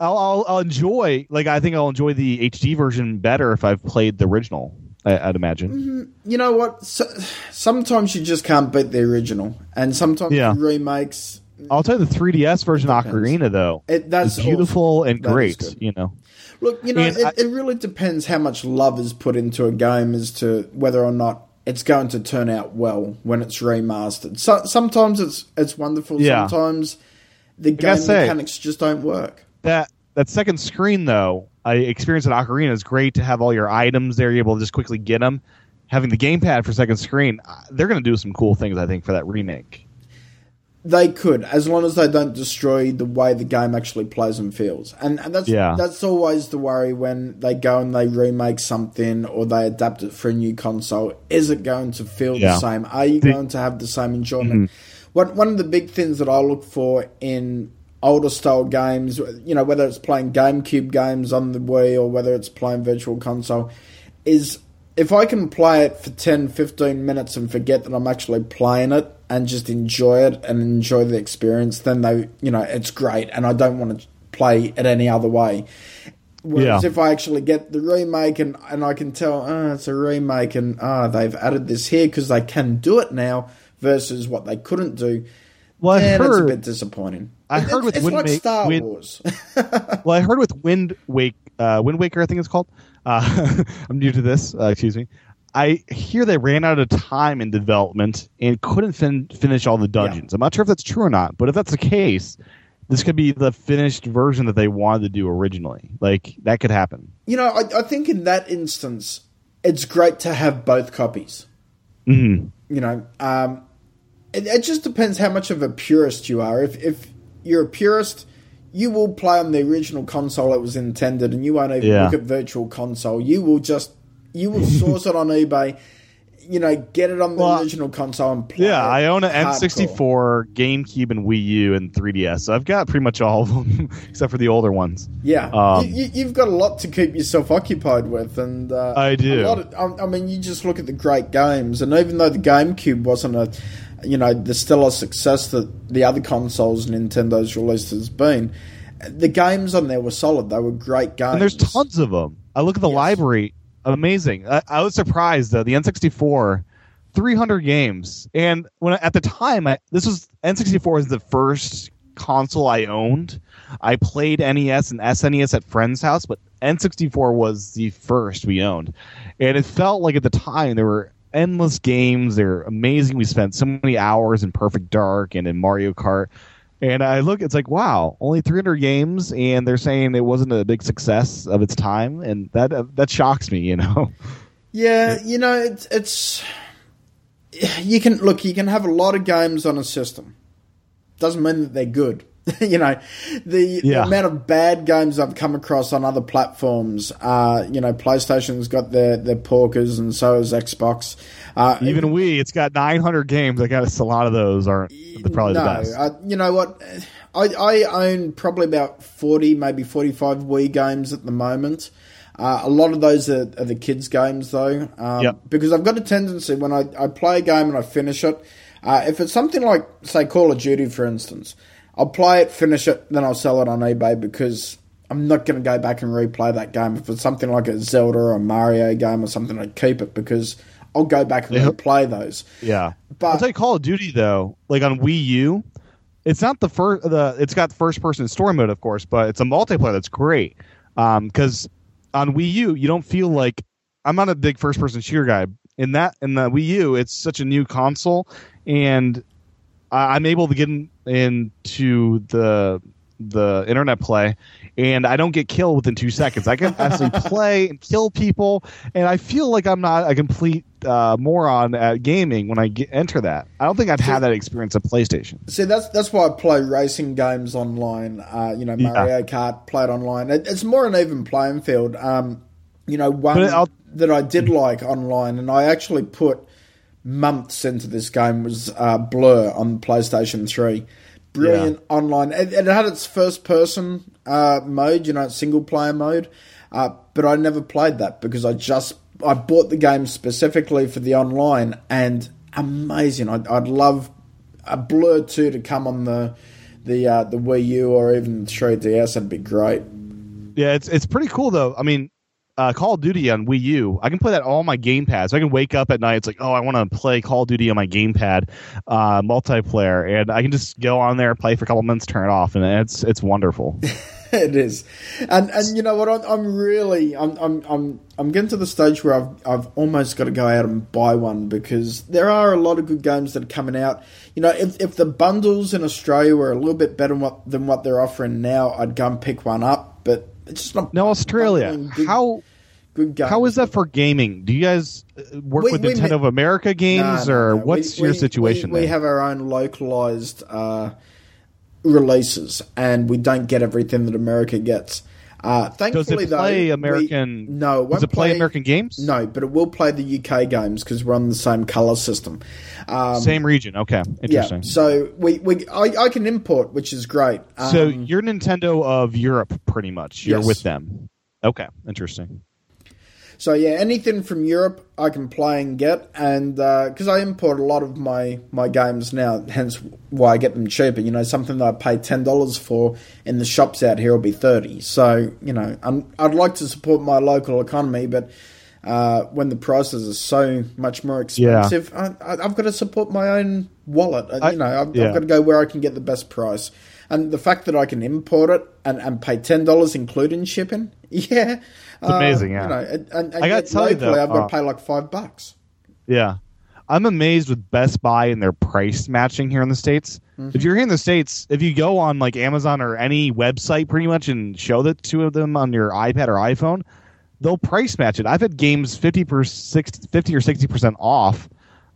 I'll, I'll, I'll enjoy, like I think I'll enjoy the HD version better if I've played the original. I, I'd imagine. Mm-hmm. you know what? So, sometimes you just can't beat the original, and sometimes Yeah. remakes. Mm, I'll tell you the 3DS version of Ocarina though. It, that's beautiful awesome. and That great. You know. Look, you know, it, I- it really depends how much love is put into a game as to whether or not it's going to turn out well when it's remastered. So, sometimes it's it's wonderful. Yeah. Sometimes the game mechanics just don't work. That that second screen though i experience at ocarina is great to have all your items there you're able to just quickly get them having the gamepad for second screen uh, they're going to do some cool things i think for that remake They could, as long as they don't destroy the way the game actually plays and feels. And, and that's Yeah. that's always the worry when they go and they remake something or they adapt it for a new console. Is it going to feel Yeah. the same? Are you The- going to have the same enjoyment? One one of the big things that I look for in older style games, you know, whether it's playing GameCube games on the Wii or whether it's playing Virtual Console, is if I can play it for 10, 15 minutes and forget that I'm actually playing it and just enjoy it and enjoy the experience, then they, you know, it's great and I don't want to play it any other way. Whereas Yeah. if I actually get the remake and, and I can tell, oh, it's a remake and ah, they've added this here because they can do it now versus what they couldn't do, well then it's a bit disappointing. I It- heard with it's Wind like Star Wind- Wars. [laughs] well i heard with wind wake uh, wind waker i think it's called. Uh, [laughs] i'm new to this uh, excuse me. I hear they ran out of time in development and couldn't fin- finish all the dungeons. I'm not sure if that's true or not but if that's the case this could be the finished version that they wanted to do originally. Like that could happen. You know, I, I think in that instance, it's great to have both copies. hmm you know, um, it, it just depends how much of a purist you are. If if you're a purist, you will play on the original console it was intended, and you won't even Yeah. look at Virtual Console. You will just you will source it on eBay. You know, get it on the Well, original console and play. Yeah, I own an hardcore. N64, GameCube, and Wii U, and 3DS. So I've got pretty much all of them, [laughs] except for the older ones. Yeah, Um, you, you, you've got a lot to keep yourself occupied with, and uh, I do. A lot of, I, I mean, you just look at the great games, and even though the GameCube wasn't a, you know, the stellar success that the other consoles Nintendo's released has been, the games on there were solid. They were great games. And there's tons of them. I look at the Yes. library, amazing. I, I was surprised though. The N64, 300 games, and when at the time, I, this was N64 was the first console I owned. I played NES and SNES at friends' house, but N64 was the first we owned, and it felt like at the time there were endless games. They're amazing. We spent so many hours in Perfect Dark and in Mario Kart. And I look, it's like, wow, only 300 games, and they're saying it wasn't a big success of its time, and that uh, that shocks me, you know. Yeah, you know, it's it's you can look. You can have a lot of games on a system. Doesn't mean that they're good. [laughs] you know, the, the amount of bad games I've come across on other platforms. Uh, you know, PlayStation's got their their porkers, and so has Xbox. Uh, Even Wii, it's got 900 games. I guess a lot of those aren't the- probably no, the best. Uh, you know what? I, I own probably about 40, maybe 45 Wii games at the moment. Uh, a lot of those are, are the kids' games, though. Um, Yep. Because I've got a tendency when I, I play a game and I finish it, uh, if it's something like, say, Call of Duty, for instance, I'll play it, finish it, then I'll sell it on eBay because I'm not going to go back and replay that game. If it's something like a Zelda or a Mario game or something, I'd keep it because I'll go back and replay those. yeah, But- I'll tell you, Call of Duty though, like on Wii U, it's not the first. The it's got first person story mode, of course, but it's a multiplayer that's great. Um, because on Wii U, you don't feel like I'm not a big first person shooter guy. In that in the Wii U, it's such a new console, and I'm able to get in, into the the internet play, and I don't get killed within two seconds. I can actually [laughs] play and kill people, and I feel like I'm not a complete uh, moron at gaming when I get, enter that. I don't think I'd had that experience at PlayStation. See, that's that's why I play racing games online. Uh, you know, Mario yeah. Kart, played online. It, it's more an even playing field. Um, you know, one that I did like online, and I actually put months into this game was uh, Blur on PlayStation Three. Brilliant yeah. online. It, it, had its first person uh, mode, you know, single player mode, uh, but I never played that because I just I bought the game specifically for the online, and amazing. I'd, I'd love a Blur two to come on the the uh, the Wii U or even the 3DS. That'd be great. Yeah, it's it's pretty cool though. I mean, uh, Call of Duty on Wii U, I can play that all on my gamepad. So I can wake up at night. It's like, oh, I want to play Call of Duty on my gamepad, uh, multiplayer, and I can just go on there, play for a couple minutes, turn it off, and it's it's wonderful. [laughs] it is, and and you know what? I'm, I'm really I'm, I'm I'm I'm getting to the stage where I've I've almost got to go out and buy one because there are a lot of good games that are coming out. You know, if if the bundles in Australia were a little bit better than what, than what they're offering now, I'd go and pick one up. But just. Now Australia, good, how good How is that for gaming? Do you guys uh, work we, with we, Nintendo of America games, no, or no. what's we, your situation? We, have our own localized uh, releases, and we don't get everything that America gets. Uh, thankfully, does it play though, American? We, no, it does it play, play, American games? No, but it will play the UK games because we're on the same color system. Um, same region. Okay, interesting. Yeah, so we, we I, I can import, which is great. Um, so you're Nintendo of Europe, pretty much. You're yes. with them. Okay, interesting. So yeah, anything from Europe I can play and get, and because uh, I import a lot of my my games now, hence why I get them cheaper. You know, something that I pay ten dollars for in the shops out here will be thirty. So you know, i would like to support my local economy, but uh, when the prices are so much more expensive, yeah. I, have got to support my own wallet. I, you know, I've, yeah. I've got to go where I can get the best price. And the fact that I can import it and, and pay ten dollars including shipping, [laughs] yeah, it's amazing. Uh, yeah, you know, and, and I got to tell you though, I've got to uh, pay like five bucks. Yeah, I'm amazed with Best Buy and their price matching here in the states. Mm-hmm. If you're here in the states, if you go on like Amazon or any website, pretty much, and show the two of them on your iPad or iPhone, they'll price match it. I've had games 50 per 60, 50 or sixty percent off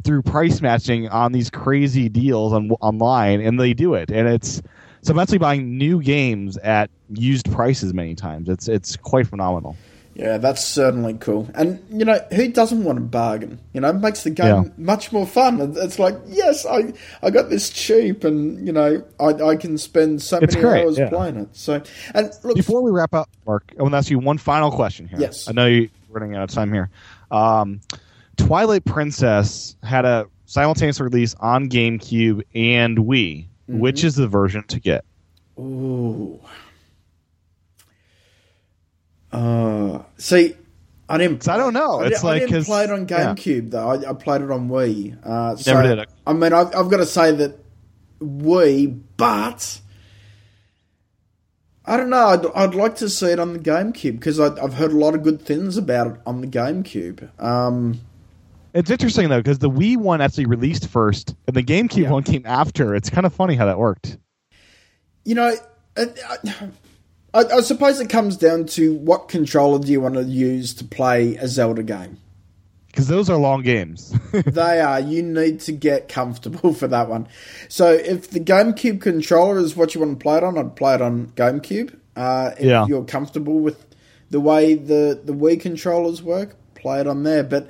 through price matching on these crazy deals on online, and they do it, and it's so I'm actually buying new games at used prices many times. It's it's quite phenomenal. Yeah, that's certainly cool. And you know, who doesn't want a bargain? You know, it makes the game yeah. much more fun. It's like, yes, I I got this cheap, and you know, I I can spend so it's many great, hours yeah. playing it. So, and look, before we wrap up, Mark, I want to ask you one final question here. Yes, I know you're running out of time here. Um, Twilight Princess had a simultaneous release on GameCube and Wii. Mm-hmm. Which is the version to get? Ooh. Uh, see, I didn't. I don't know. I, it's I, like I didn't play it on GameCube yeah. though. I, I, played it on Wii. Uh, so, Never did it. I mean, I've, I've got to say that Wii, but I don't know. I'd, I'd like to see it on the GameCube because I've heard a lot of good things about it on the GameCube. Um, it's interesting though because the Wii one actually released first, and the GameCube yeah. one came after. It's kind of funny how that worked. You know, I, I, I, suppose it comes down to what controller do you want to use to play a Zelda game. Because those are long games. [laughs] they are. You need to get comfortable for that one. So if the GameCube controller is what you want to play it on, I'd play it on GameCube. Uh, if yeah. you're comfortable with the way the, the Wii controllers work, play it on there. But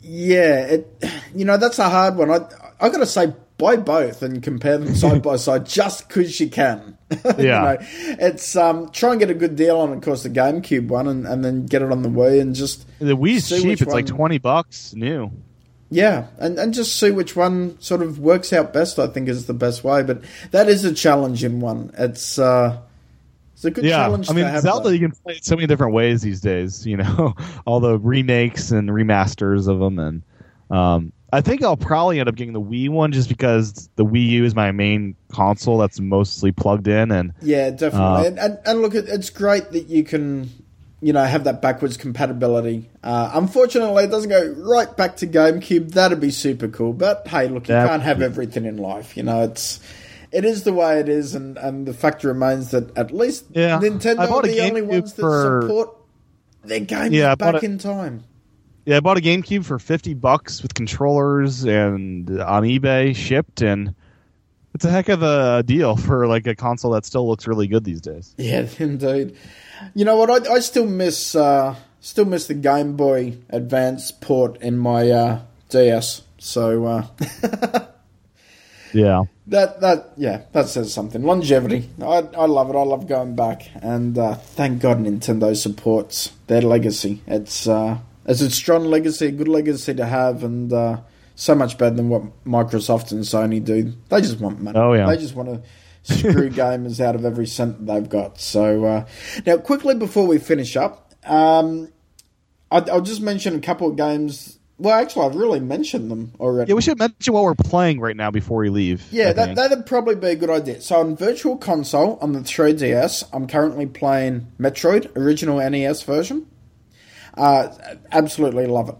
yeah, it, you know that's a hard one. I I got to say buy both and compare them side [laughs] by side just because you can. [laughs] Yeah, you know, it's um try and get a good deal on, it, of course, the GameCube one, and, and then get it on the Wii and just the Wii's cheap. It's one, like twenty bucks new. Yeah, and, and just see which one sort of works out best. I think is the best way, but that is a challenging one. It's uh, it's a good yeah. challenge. I mean, Zelda you can play it so many different ways these days. You know, [laughs] all the remakes and remasters of them, and um, I think I'll probably end up getting the Wii one just because the Wii U is my main console that's mostly plugged in. And yeah, definitely. Uh, and, and, and look, it's great that you can you know, have that backwards compatibility. Uh, unfortunately, it doesn't go right back to GameCube. That'd be super cool. But hey, look, you can't have everything in life. You know, it's it is the way it is, and, and the fact remains that at least Yeah. Nintendo are the only GameCube ones that for- support their games Yeah, back a- in time. Yeah, I bought a GameCube for fifty bucks with controllers and on eBay shipped, and it's a heck of a deal [laughs] for like a console that still looks really good these days. [laughs] Yeah, indeed. You know what? I, I still miss uh, still miss the Game Boy Advance port in my uh, DS. So uh, [laughs] Yeah, that that yeah, that says something. Longevity. I I love it. I love going back, and uh, thank God Nintendo supports their legacy. It's uh, it's a strong legacy, a good legacy to have, and uh, so much better than what Microsoft and Sony do. They just want money. Oh, yeah. They just want to screw [laughs] gamers out of every cent they've got. So uh, now, quickly before we finish up, um, I, I'll just mention a couple of games. Well, actually, I've really mentioned them already. yeah. We should mention what we're playing right now before we leave. Yeah, that, that'd probably be a good idea. So on Virtual Console on the 3DS, I'm currently playing Metroid original NES version. Uh, absolutely love it.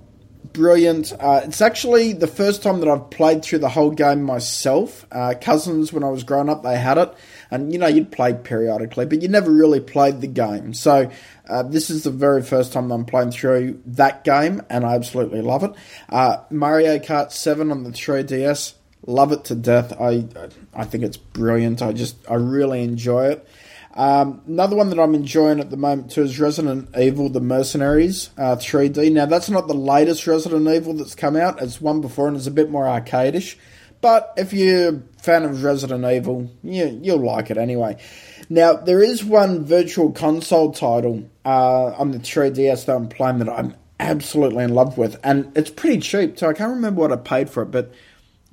Brilliant. Uh, it's actually the first time that I've played through the whole game myself. Uh, cousins, when I was growing up, they had it, and you know you'd play periodically, but you never really played the game. So uh, this is the very first time I'm playing through that game, and I absolutely love it. Uh, Mario Kart 7 on the 3DS, love it to death. I I think it's brilliant. I just I really enjoy it. Um, another one that I'm enjoying at the moment too is Resident Evil: The Mercenaries uh, 3D. Now that's not the latest Resident Evil that's come out. It's one before and it's a bit more arcadish. But if you're a fan of Resident Evil, you, you'll like it anyway. Now there is one Virtual Console title uh, on the 3DS that I'm playing that I'm absolutely in love with, and it's pretty cheap too. I can't remember what I paid for it, but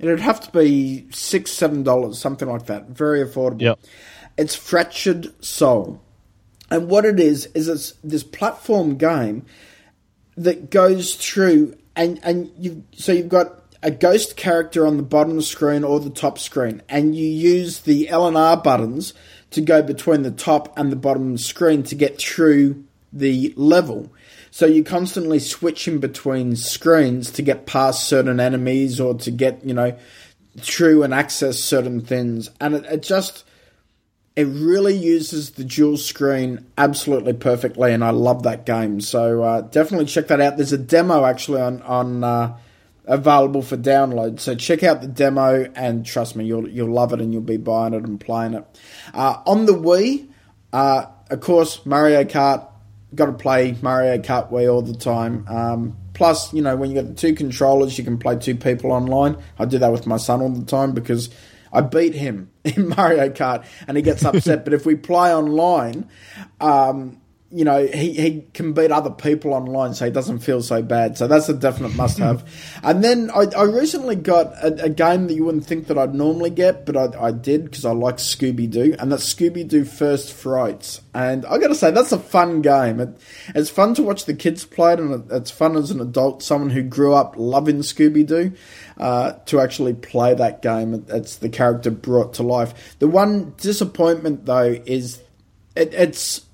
it'd have to be six, seven dollars, something like that. Very affordable. It's Fractured Soul. And what it is, is it's this platform game that goes through and, and you so you've got a ghost character on the bottom screen or the top screen, and you use the L and R buttons to go between the top and the bottom screen to get through the level. So you're constantly switching between screens to get past certain enemies or to get, you know, through and access certain things. And it, it just it really uses the dual screen absolutely perfectly, and I love that game. So uh, definitely check that out. There's a demo actually on on uh, available for download. So check out the demo, and trust me, you'll you'll love it, and you'll be buying it and playing it. Uh, on the Wii, uh, of course, Mario Kart. Got to play Mario Kart Wii all the time. Um, plus, you know, when you got the two controllers, you can play two people online. I do that with my son all the time because I beat him [laughs] in Mario Kart and he gets upset. but if we play online, um, you know, he, he can beat other people online so he doesn't feel so bad. So that's a definite must have. [laughs] and then I, I recently got a, a game that you wouldn't think that I'd normally get, but I, I did because I like Scooby Doo, and that's Scooby Doo First Frights. And I got to say, that's a fun game. It, it's fun to watch the kids play it, and it, it's fun as an adult, someone who grew up loving Scooby Doo, uh, to actually play that game. It, it's the character brought to life. The one disappointment, though, is it, it's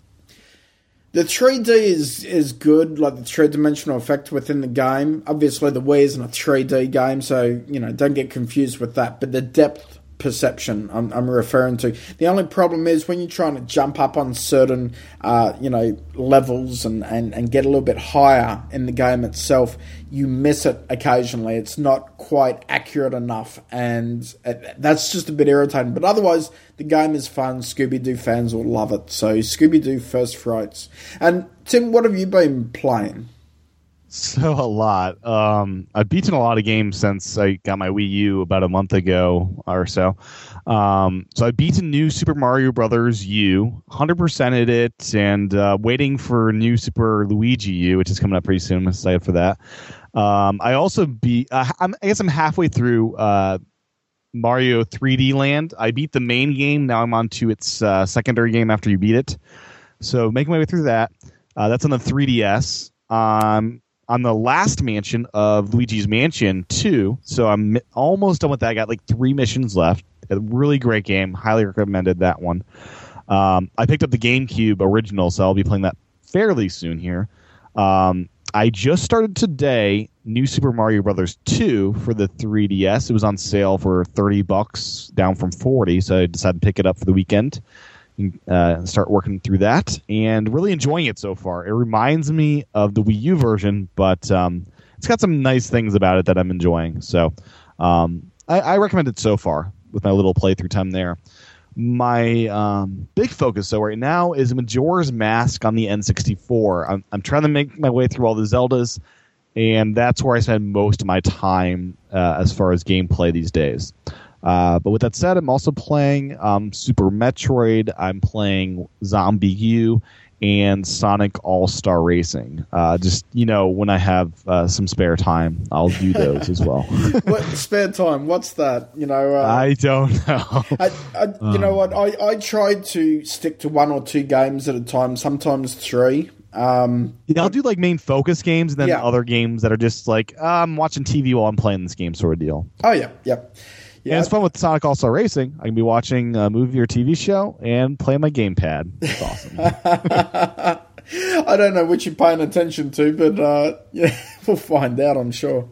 the 3D is is good, like the three dimensional effect within the game. Obviously, the Wii isn't a 3D game, so you know don't get confused with that. But the depth perception I'm, I'm referring to. The only problem is when you're trying to jump up on certain uh, you know levels and, and, and get a little bit higher in the game itself, you miss it occasionally. It's not quite accurate enough, and it, that's just a bit irritating. But otherwise, the game is fun. Scooby Doo fans will love it. So Scooby Doo First Frights. And Tim, what have you been playing? [laughs] So a lot. Um, I've beaten a lot of games since I got my Wii U about a month ago or so. Um, so I've beaten new Super Mario Brothers U, 100%ed it, and uh, waiting for new Super Luigi U, which is coming up pretty soon. I'm excited for that. Um, I also beat. Uh, I'm, guess I'm halfway through uh, Mario 3D Land. I beat the main game. Now I'm on to its uh, secondary game after you beat it. So making my way through that. Uh, that's on the 3DS. Um, on the last mansion of Luigi's Mansion 2. So I'm almost done with that. I got like three missions left. A really great game. Highly recommended that one. Um, I picked up the GameCube original, so I'll be playing that fairly soon here. Um, I just started today New Super Mario Brothers 2 for the 3DS. It was on sale for 30 bucks, down from 40, so I decided to pick it up for the weekend uh, start working through that. And really enjoying it so far. It reminds me of the Wii U version, but um, it's got some nice things about it that I'm enjoying. So um, I, I recommend it so far with my little playthrough time there. My um, big focus, though, right now is Majora's Mask on the N64. I'm, I'm trying to make my way through all the Zeldas and that's where I spend most of my time uh, as far as gameplay these days. Uh, but with that said, I'm also playing um, Super Metroid. I'm playing ZombiU and Sonic All Star Racing. Uh, just you know, when I have uh, some spare time, I'll do [laughs] those as well. [laughs] what spare time? What's that? You know, uh, I don't know. I, I, you know what? I, I try to stick to one or two games at a time. Sometimes three. Um, yeah, I'll do like main focus games, and then Yeah. other games that are just like uh, I'm watching TV while I'm playing this game, sort of deal. oh yeah, yeah, Yeah, it's fun with Sonic All Star Racing. I can be watching a movie or TV show and playing my gamepad. It's awesome. [laughs] I don't know which you're paying attention to, but uh, yeah, [laughs] we'll find out, I'm sure.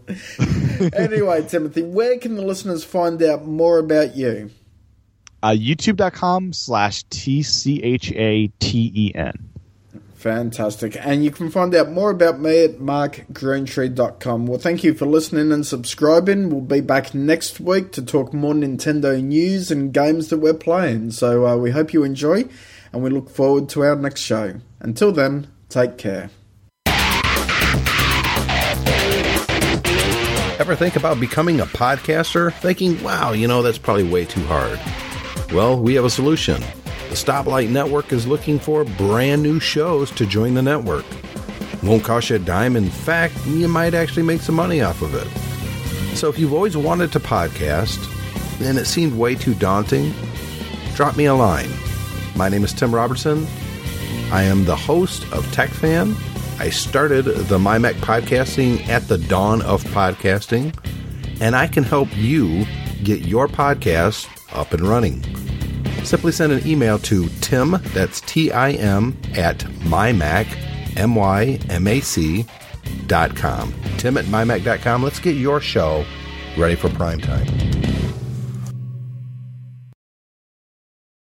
[laughs] anyway, Timothy, where can the listeners find out more about you? uh, YouTube.com slash T C H A T E N. Fantastic. And you can find out more about me at markgreentree.com. Well, thank you for listening and subscribing. We'll be back next week to talk more Nintendo news and games that we're playing. So uh, we hope you enjoy, and we look forward to our next show. Until then, take care. Ever think about becoming a podcaster? Thinking, wow, you know, that's probably way too hard. Well, we have a solution. The Stoplight Network is looking for brand new shows to join the network. Won't cost you a dime. In fact, you might actually make some money off of it. So if you've always wanted to podcast and it seemed way too daunting, drop me a line. My name is Tim Robertson. I am the host of TechFan. I started the MyMac podcasting at the dawn of podcasting, and I can help you get your podcast up and running. Simply send an email to Tim, that's T I M, at mymac, M Y M A C, dot com. Tim at mymac.com. Let's get your show ready for prime time.